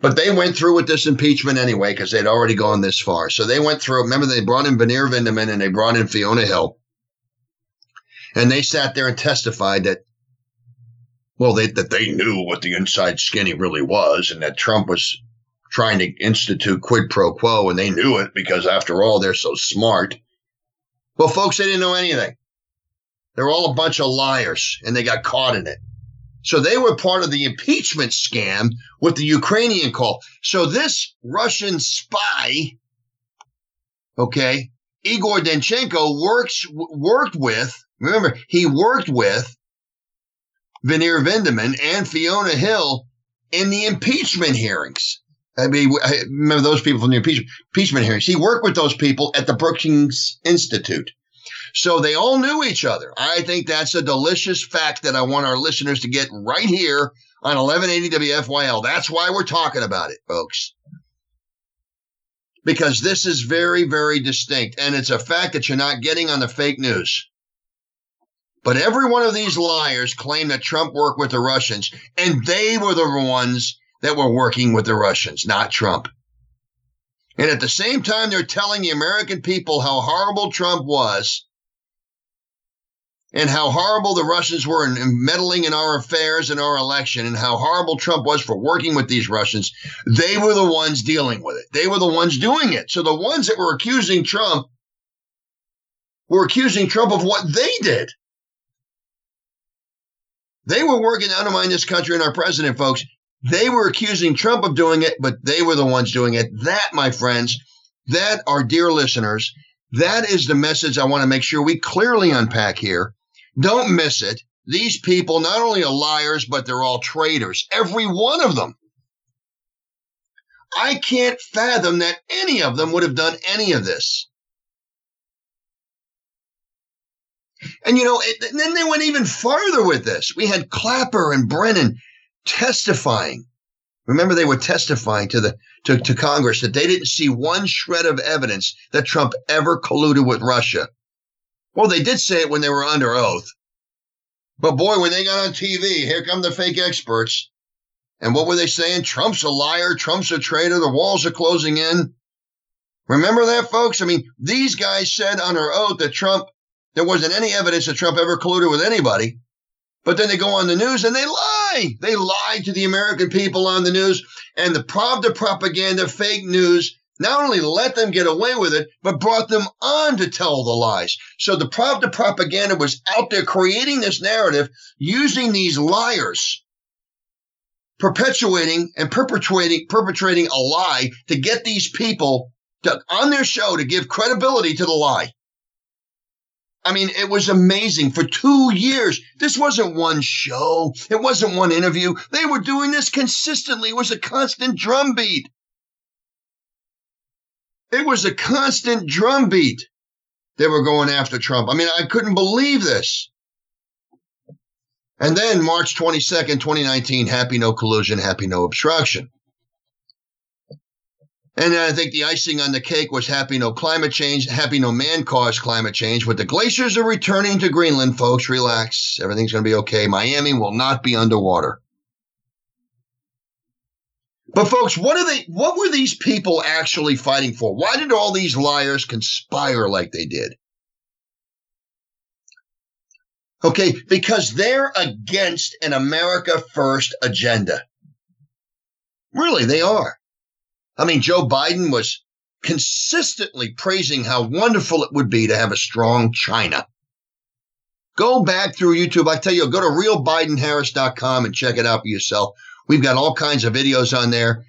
But they went through with this impeachment anyway because they'd already gone this far. So they went through. Remember, they brought in Vanir Vinderman and they brought in Fiona Hill. And they sat there and testified that, well, they, that they knew what the inside skinny really was and that Trump was trying to institute quid pro quo, and they knew it because, after all, they're so smart. Well, folks, they didn't know anything. They're all a bunch of liars, and they got caught in it. So they were part of the impeachment scam with the Ukrainian call. So this Russian spy, okay, Igor Danchenko works worked with. Remember, he worked with Vanir Vinderman and Fiona Hill in the impeachment hearings. I mean, I remember those people from the impeachment, impeachment hearings. He worked with those people at the Brookings Institute. So they all knew each other. I think that's a delicious fact that I want our listeners to get right here on 1180 WFYL. That's why we're talking about it, folks. Because this is very, very distinct. And it's a fact that you're not getting on the fake news. But every one of these liars claimed that Trump worked with the Russians, and they were the ones that were working with the Russians, not Trump. And at the same time, they're telling the American people how horrible Trump was and how horrible the Russians were in meddling in our affairs and our election and how horrible Trump was for working with these Russians. They were the ones dealing with it. They were the ones doing it. So the ones that were accusing Trump were accusing Trump of what they did. They were working to undermine this country and our president, folks. They were accusing Trump of doing it, but they were the ones doing it. That, my friends, that, our dear listeners, that is the message I want to make sure we clearly unpack here. Don't miss it. These people not only are liars, but they're all traitors. Every one of them. I can't fathom that any of them would have done any of this. And you know, it, then they went even farther with this. We had Clapper and Brennan testifying. Remember, they were testifying to the to, to Congress that they didn't see one shred of evidence that Trump ever colluded with Russia. Well, they did say it when they were under oath. But boy, when they got on TV, here come the fake experts. And what were they saying? Trump's a liar. Trump's a traitor. The walls are closing in. Remember that, folks? I mean, these guys said under oath that Trump, there wasn't any evidence that Trump ever colluded with anybody. But then they go on the news and they lie. They lie to the American people on the news. And the Pravda propaganda, fake news, not only let them get away with it, but brought them on to tell the lies. So the Pravda propaganda was out there creating this narrative using these liars, perpetuating and perpetuating, perpetrating a lie to get these people to, on their show to give credibility to the lie. I mean, it was amazing for two years. This wasn't one show. It wasn't one interview. They were doing this consistently. It was a constant drumbeat. It was a constant drumbeat. They were going after Trump. I mean, I couldn't believe this. And then March 22nd, 2019, happy no collusion, happy no obstruction. And then I think the icing on the cake was happy no climate change, happy no man caused climate change. But the glaciers are returning to Greenland, folks. Relax. Everything's going to be okay. Miami will not be underwater. But folks, what are they what were these people actually fighting for? Why did all these liars conspire like they did? Okay, because they're against an America first agenda. Really, they are. I mean, Joe Biden was consistently praising how wonderful it would be to have a strong China. Go back through YouTube. I tell you, go to realbidenharris.com and check it out for yourself. We've got all kinds of videos on there.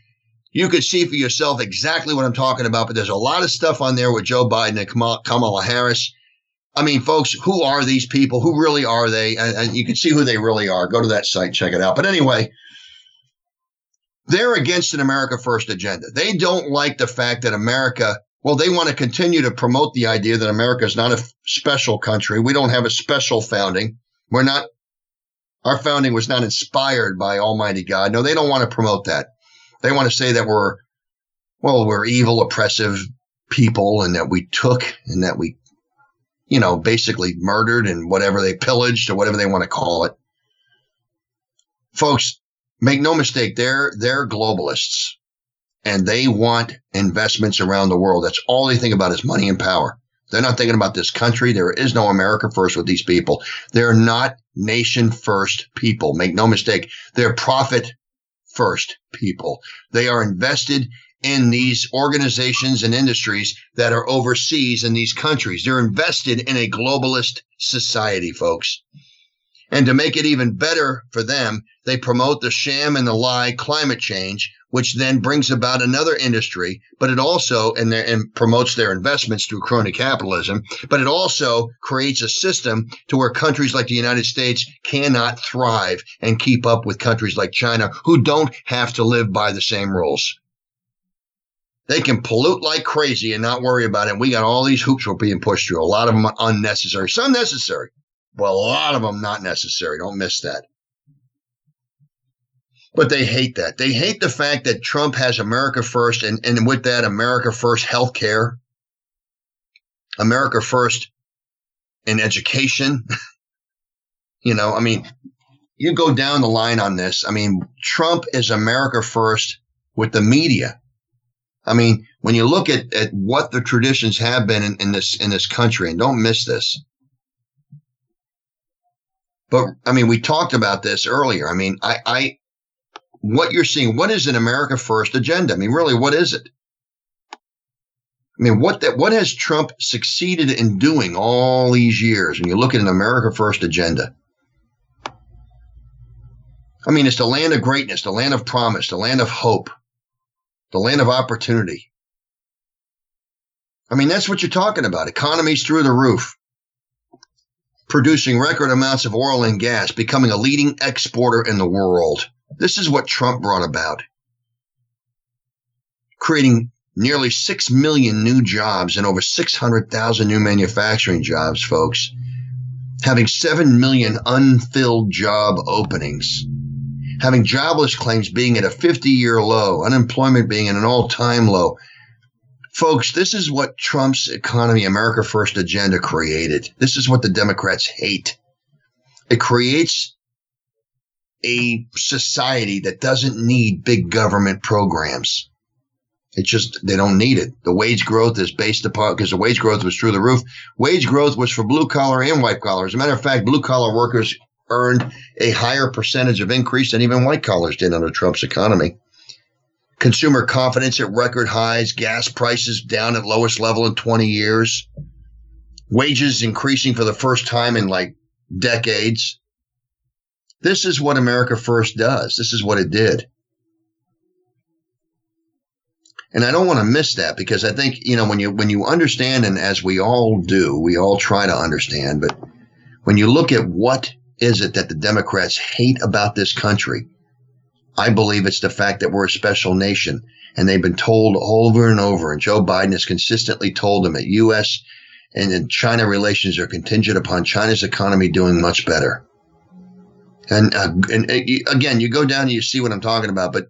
You could see for yourself exactly what I'm talking about, but there's a lot of stuff on there with Joe Biden and Kamala Harris. I mean, folks, who are these people? Who really are they? And, and you can see who they really are. Go to that site, check it out. But anyway, they're against an America First agenda. They don't like the fact that America, well, they want to continue to promote the idea that America is not a special country. We don't have a special founding. We're not, our founding was not inspired by Almighty God. No, they don't want to promote that. They want to say that we're, well, we're evil, oppressive people and that we took and that we, you know, basically murdered and whatever they pillaged or whatever they want to call it. Folks, Make no mistake, they're they're globalists and they want investments around the world. That's all they think about is money and power. They're not thinking about this country. There is no America first with these people. They're not nation first people. Make no mistake. They're profit first people. They are invested in these organizations and industries that are overseas in these countries. They're invested in a globalist society, folks. And to make it even better for them, they promote the sham and the lie climate change, which then brings about another industry, but it also, and, and promotes their investments through crony capitalism, but it also creates a system to where countries like the United States cannot thrive and keep up with countries like China who don't have to live by the same rules. They can pollute like crazy and not worry about it. We got all these hoops we're being pushed through. A lot of them are unnecessary, some necessary. Well, a lot of them not necessary. Don't miss that. But they hate that. They hate the fact that Trump has America first, and, and with that, America first health care, America first in education. *laughs* you know, I mean, you go down the line on this. I mean, Trump is America first with the media. I mean, when you look at, at what the traditions have been in, in this in this country, and don't miss this, but I mean, we talked about this earlier. I mean, I, I, what you're seeing, what is an America First agenda? I mean, really, what is it? I mean, what that what has Trump succeeded in doing all these years? When you look at an America First agenda, I mean, it's the land of greatness, the land of promise, the land of hope, the land of opportunity. I mean, that's what you're talking about. Economies through the roof producing record amounts of oil and gas, becoming a leading exporter in the world. This is what Trump brought about. creating nearly 6 million new jobs and over 600,000 new manufacturing jobs, folks, having 7 million unfilled job openings, having jobless claims being at a 50 year low, unemployment being at an all time low. Folks, this is what Trump's economy, America First agenda created. This is what the Democrats hate. It creates a society that doesn't need big government programs. It's just they don't need it. The wage growth is based upon because the wage growth was through the roof. Wage growth was for blue collar and white collar. As a matter of fact, blue collar workers earned a higher percentage of increase than even white collars did under Trump's economy. Consumer confidence at record highs, gas prices down at lowest level in 20 years, wages increasing for the first time in like decades. This is what America First does. This is what it did. And I don't want to miss that because I think, you know, when you when you understand and as we all do, we all try to understand, but when you look at what is it that the Democrats hate about this country, I believe it's the fact that we're a special nation and they've been told over and over and Joe Biden has consistently told them that US and China relations are contingent upon China's economy doing much better. And, uh, and uh, again, you go down and you see what I'm talking about, but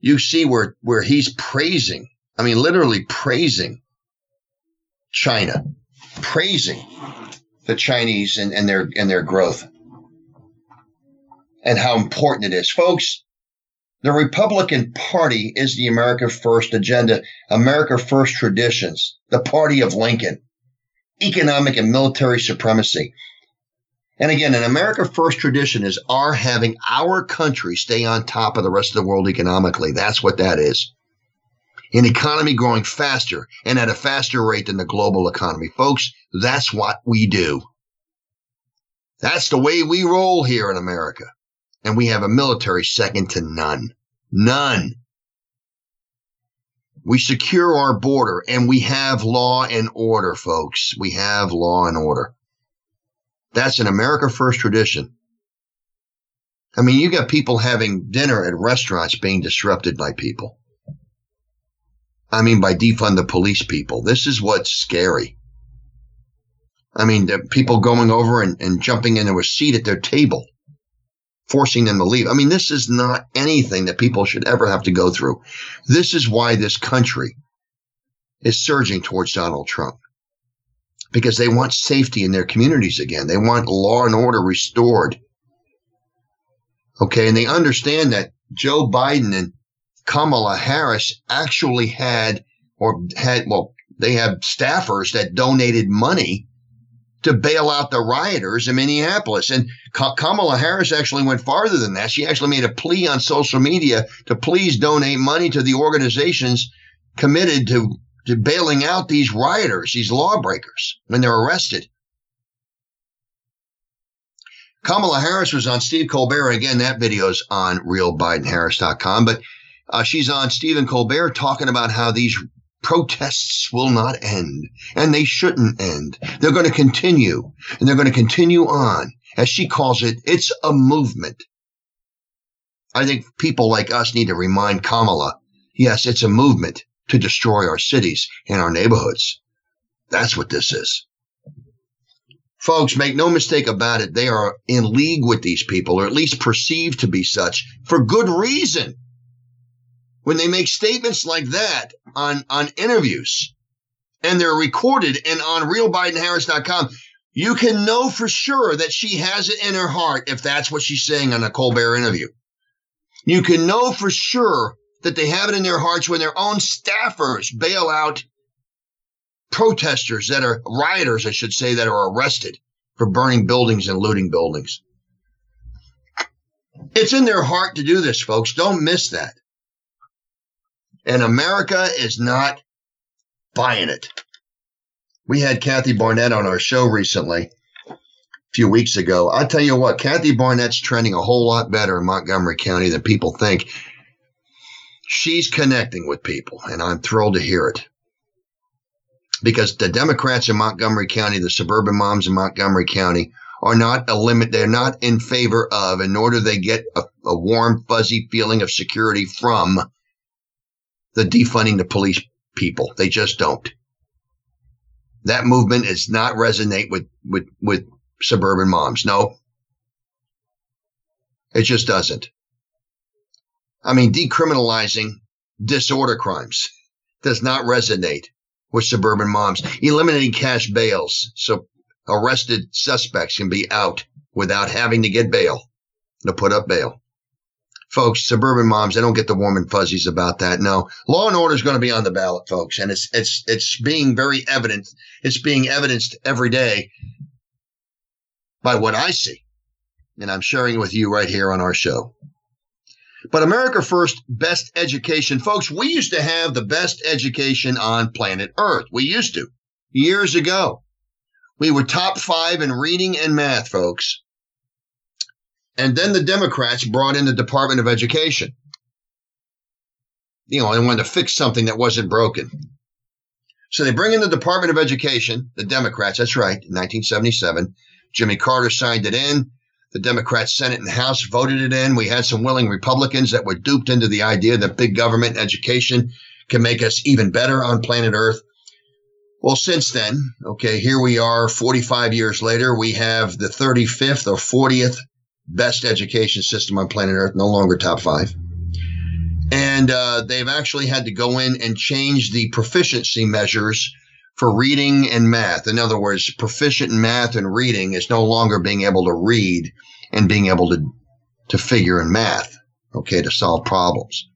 you see where, where he's praising, I mean, literally praising China, praising the Chinese and, and their, and their growth and how important it is. Folks, the Republican Party is the America First agenda, America First traditions, the party of Lincoln, economic and military supremacy. And again, an America First tradition is our having our country stay on top of the rest of the world economically. That's what that is. An economy growing faster and at a faster rate than the global economy. Folks, that's what we do. That's the way we roll here in America. And we have a military second to none. None. We secure our border and we have law and order, folks. We have law and order. That's an America First tradition. I mean, you got people having dinner at restaurants being disrupted by people. I mean, by defund the police people. This is what's scary. I mean, people going over and, and jumping into a seat at their table, forcing them to leave. I mean, this is not anything that people should ever have to go through. This is why this country is surging towards Donald Trump because they want safety in their communities again. They want law and order restored. Okay. And they understand that Joe Biden and Kamala Harris actually had or had, well, they have staffers that donated money to bail out the rioters in Minneapolis. And Kamala Harris actually went farther than that. She actually made a plea on social media to please donate money to the organizations committed to to bailing out these rioters, these lawbreakers when they're arrested. Kamala Harris was on Steve Colbert. Again, that video is on realbidenharris.com, but uh, she's on Stephen Colbert talking about how these protests will not end and they shouldn't end. They're going to continue and they're going to continue on. As she calls it, it's a movement. I think people like us need to remind Kamala, yes, it's a movement to destroy our cities and our neighborhoods. That's what this is. Folks, make no mistake about it. They are in league with these people, or at least perceived to be such, for good reason. When they make statements like that on, on interviews and they're recorded and on realbidenharris.com, you can know for sure that she has it in her heart if that's what she's saying on a Colbert interview. You can know for sure that they have it in their hearts when their own staffers bail out protesters that are rioters, I should say, that are arrested for burning buildings and looting buildings. It's in their heart to do this, folks. Don't miss that. And America is not buying it. We had Kathy Barnette on our show recently, a few weeks ago. I tell you what, Kathy Barnette's trending a whole lot better in Montgomery County than people think she's connecting with people, and I'm thrilled to hear it. Because the Democrats in Montgomery County, the suburban moms in Montgomery County, are not a limit. They're not in favor of, and nor do they get a, a warm, fuzzy feeling of security from the defunding the police people. They just don't. That movement does not resonate with, with, with suburban moms. No, it just doesn't. I mean, decriminalizing disorder crimes does not resonate with suburban moms. Eliminating cash bails so arrested suspects can be out without having to get bail, to put up bail. Folks, suburban moms, they don't get the warm and fuzzies about that. No, law and order is going to be on the ballot, folks, and it's it's it's being very evident. It's being evidenced every day by what I see, and I'm sharing with you right here on our show. But America First Best Education, folks, we used to have the best education on planet Earth. We used to years ago. We were top five in reading and math, folks. And then the Democrats brought in the Department of Education. You know, they wanted to fix something that wasn't broken. So they bring in the Department of Education, the Democrats, that's right, 1977. Jimmy Carter signed it in. The Democrats, Senate, and House voted it in. We had some willing Republicans that were duped into the idea that big government education can make us even better on planet Earth. Well, since then, okay, here we are 45 years later. We have the 35th or 40th best education system on planet Earth, no longer top five. And uh, they've actually had to go in and change the proficiency measures for reading and math. In other words, proficient in math and reading is no longer being able to read and being able to, to figure in math, okay, to solve problems.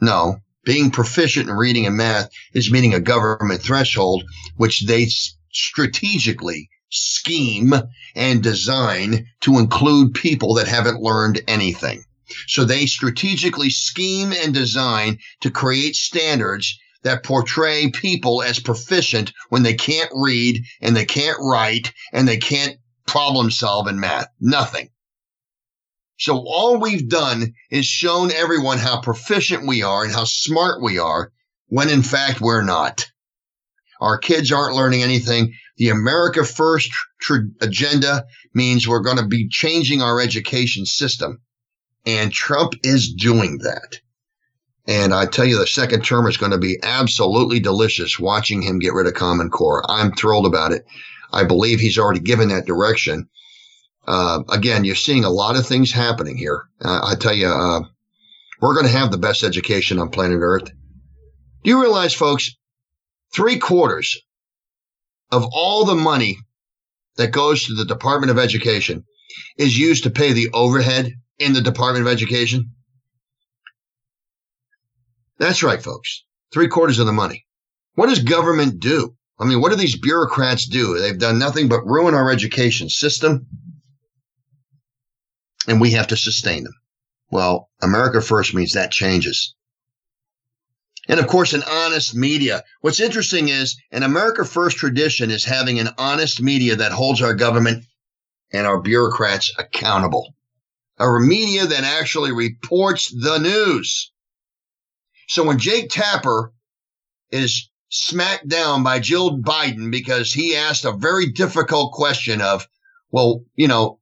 No, being proficient in reading and math is meeting a government threshold, which they strategically scheme and design to include people that haven't learned anything. So they strategically scheme and design to create standards that portray people as proficient when they can't read and they can't write and they can't problem solve in math. Nothing. So all we've done is shown everyone how proficient we are and how smart we are when in fact we're not. Our kids aren't learning anything. The America First tr- agenda means we're going to be changing our education system. And Trump is doing that. And I tell you, the second term is going to be absolutely delicious watching him get rid of Common Core. I'm thrilled about it. I believe he's already given that direction. Uh, again, you're seeing a lot of things happening here. Uh, I tell you, uh, we're going to have the best education on planet Earth. Do you realize, folks, three quarters of all the money that goes to the Department of Education is used to pay the overhead in the Department of Education? That's right, folks. Three quarters of the money. What does government do? I mean, what do these bureaucrats do? They've done nothing but ruin our education system, and we have to sustain them. Well, America First means that changes. And of course, an honest media. What's interesting is an America First tradition is having an honest media that holds our government and our bureaucrats accountable. A media that actually reports the news. So when Jake Tapper is smacked down by Jill Biden because he asked a very difficult question of, well, you know,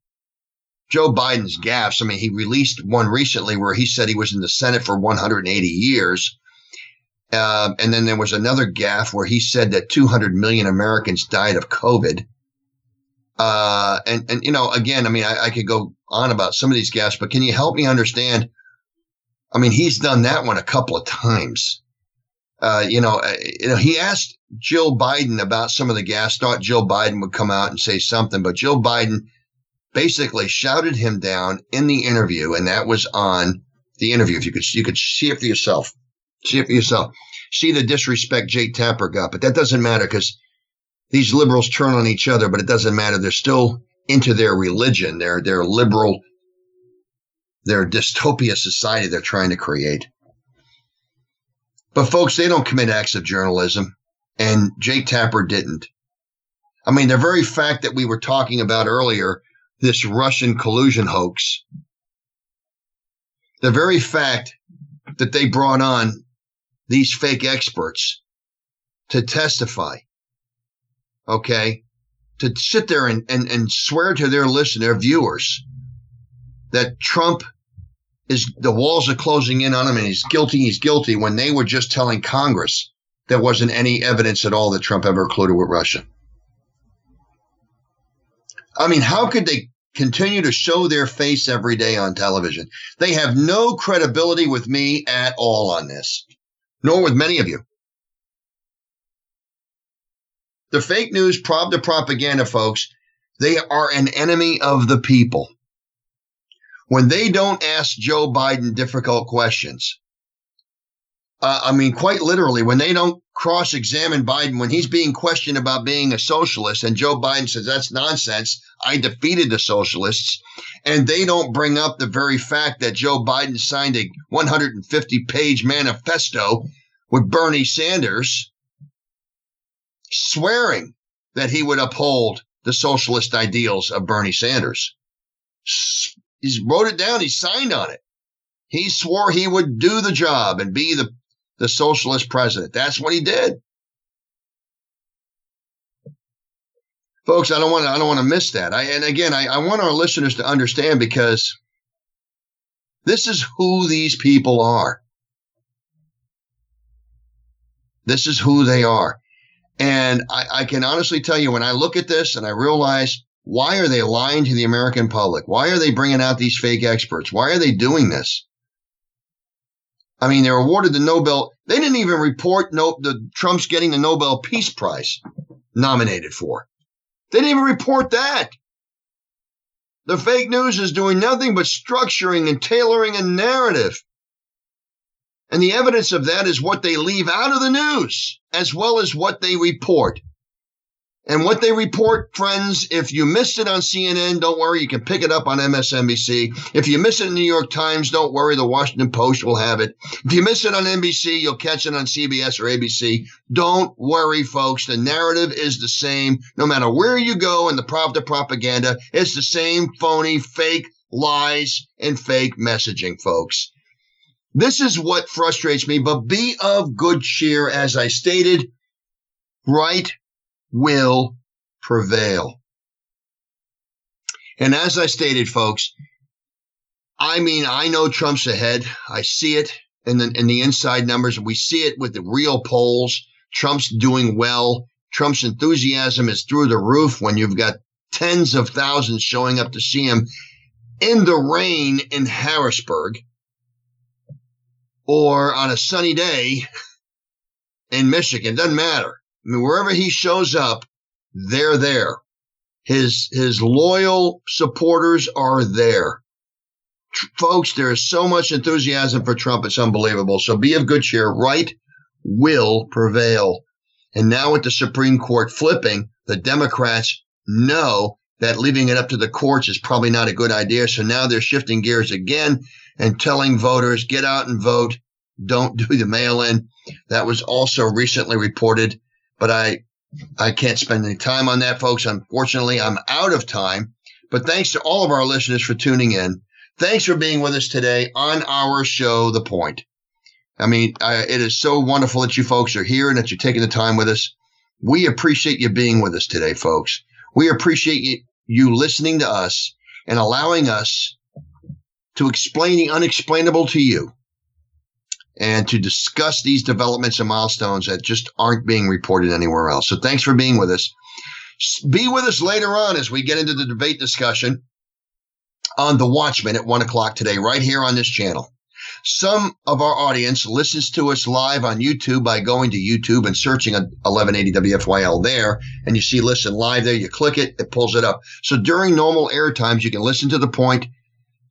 Joe Biden's gaffes. I mean, he released one recently where he said he was in the Senate for 180 years. Uh, and then there was another gaffe where he said that 200 million Americans died of COVID. Uh, and, and, you know, again, I mean, I, I could go on about some of these gaffes, but can you help me understand I mean, he's done that one a couple of times. Uh, you know, uh, you know, he asked Jill Biden about some of the gas. Thought Jill Biden would come out and say something, but Jill Biden basically shouted him down in the interview, and that was on the interview. If you could, you could see it for yourself. See it for yourself. See the disrespect Jake Tapper got, but that doesn't matter because these liberals turn on each other. But it doesn't matter. They're still into their religion. They're they're liberal their dystopia society they're trying to create. But folks, they don't commit acts of journalism, and Jake Tapper didn't. I mean, the very fact that we were talking about earlier, this Russian collusion hoax, the very fact that they brought on these fake experts to testify, okay, to sit there and, and, and swear to their listeners, their viewers, that Trump is the walls are closing in on him and he's guilty, he's guilty when they were just telling Congress there wasn't any evidence at all that Trump ever colluded with Russia. I mean, how could they continue to show their face every day on television? They have no credibility with me at all on this, nor with many of you. The fake news, prob the propaganda folks, they are an enemy of the people. When they don't ask Joe Biden difficult questions, uh, I mean, quite literally, when they don't cross examine Biden, when he's being questioned about being a socialist, and Joe Biden says, that's nonsense. I defeated the socialists. And they don't bring up the very fact that Joe Biden signed a 150 page manifesto with Bernie Sanders, swearing that he would uphold the socialist ideals of Bernie Sanders. He wrote it down, he signed on it. He swore he would do the job and be the the socialist president. That's what he did. Folks, I don't want to, I don't want to miss that. I, and again, I, I want our listeners to understand because this is who these people are. This is who they are. And I, I, can honestly tell you when I look at this and I realize why are they lying to the American public? Why are they bringing out these fake experts? Why are they doing this? I mean, they're awarded the Nobel. They didn't even report no, the Trump's getting the Nobel Peace Prize nominated for. They didn't even report that. The fake news is doing nothing but structuring and tailoring a narrative. And the evidence of that is what they leave out of the news, as well as what they report. And what they report, friends, if you missed it on CNN, don't worry, you can pick it up on MSNBC. If you miss it in the New York Times, don't worry, the Washington Post will have it. If you miss it on NBC, you'll catch it on CBS or ABC. Don't worry, folks. The narrative is the same no matter where you go in the prop propaganda. It's the same phony, fake lies and fake messaging, folks. This is what frustrates me, but be of good cheer, as I stated. Right will prevail. And as I stated, folks, I mean, I know Trump's ahead. I see it in the, in the inside numbers. We see it with the real polls. Trump's doing well. Trump's enthusiasm is through the roof when you've got tens of thousands showing up to see him in the rain in Harrisburg or on a sunny day in Michigan. Doesn't matter. Mean, wherever he shows up, they're there. His his loyal supporters are there. Folks, there is so much enthusiasm for Trump. It's unbelievable. So be of good cheer. Right will prevail. And now with the Supreme Court flipping, the Democrats know that leaving it up to the courts is probably not a good idea. So now they're shifting gears again and telling voters, get out and vote. Don't do the mail in. That was also recently reported but I I can't spend any time on that, folks. Unfortunately, I'm out of time. But thanks to all of our listeners for tuning in. Thanks for being with us today on our show, The Point. I mean, I, it is so wonderful that you folks are here and that you're taking the time with us. We appreciate you being with us today, folks. We appreciate you, you listening to us and allowing us to explain the unexplainable to you and to discuss these developments and milestones that just aren't being reported anywhere else. So thanks for being with us. Be with us later on as we get into the debate discussion on The Watchman at one o'clock today, right here on this channel. Some of our audience listens to us live on YouTube by going to YouTube and searching 1180 WFYL there, and you see listen live there. You click it, it pulls it up. So during normal air times, you can listen to the point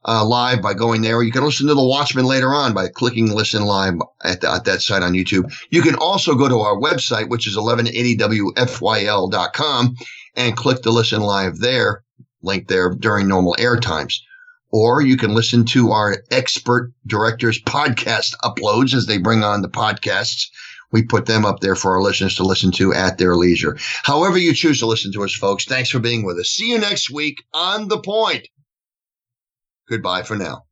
uh, live by going there. You can listen to The Watchman later on by clicking listen live at, the, at that site on YouTube. You can also go to our website, which is 1180wfyl.com and click the listen live there, link there during normal air times. Or you can listen to our expert directors podcast uploads as they bring on the podcasts. We put them up there for our listeners to listen to at their leisure. However you choose to listen to us, folks, thanks for being with us. See you next week on The Point. Goodbye for now.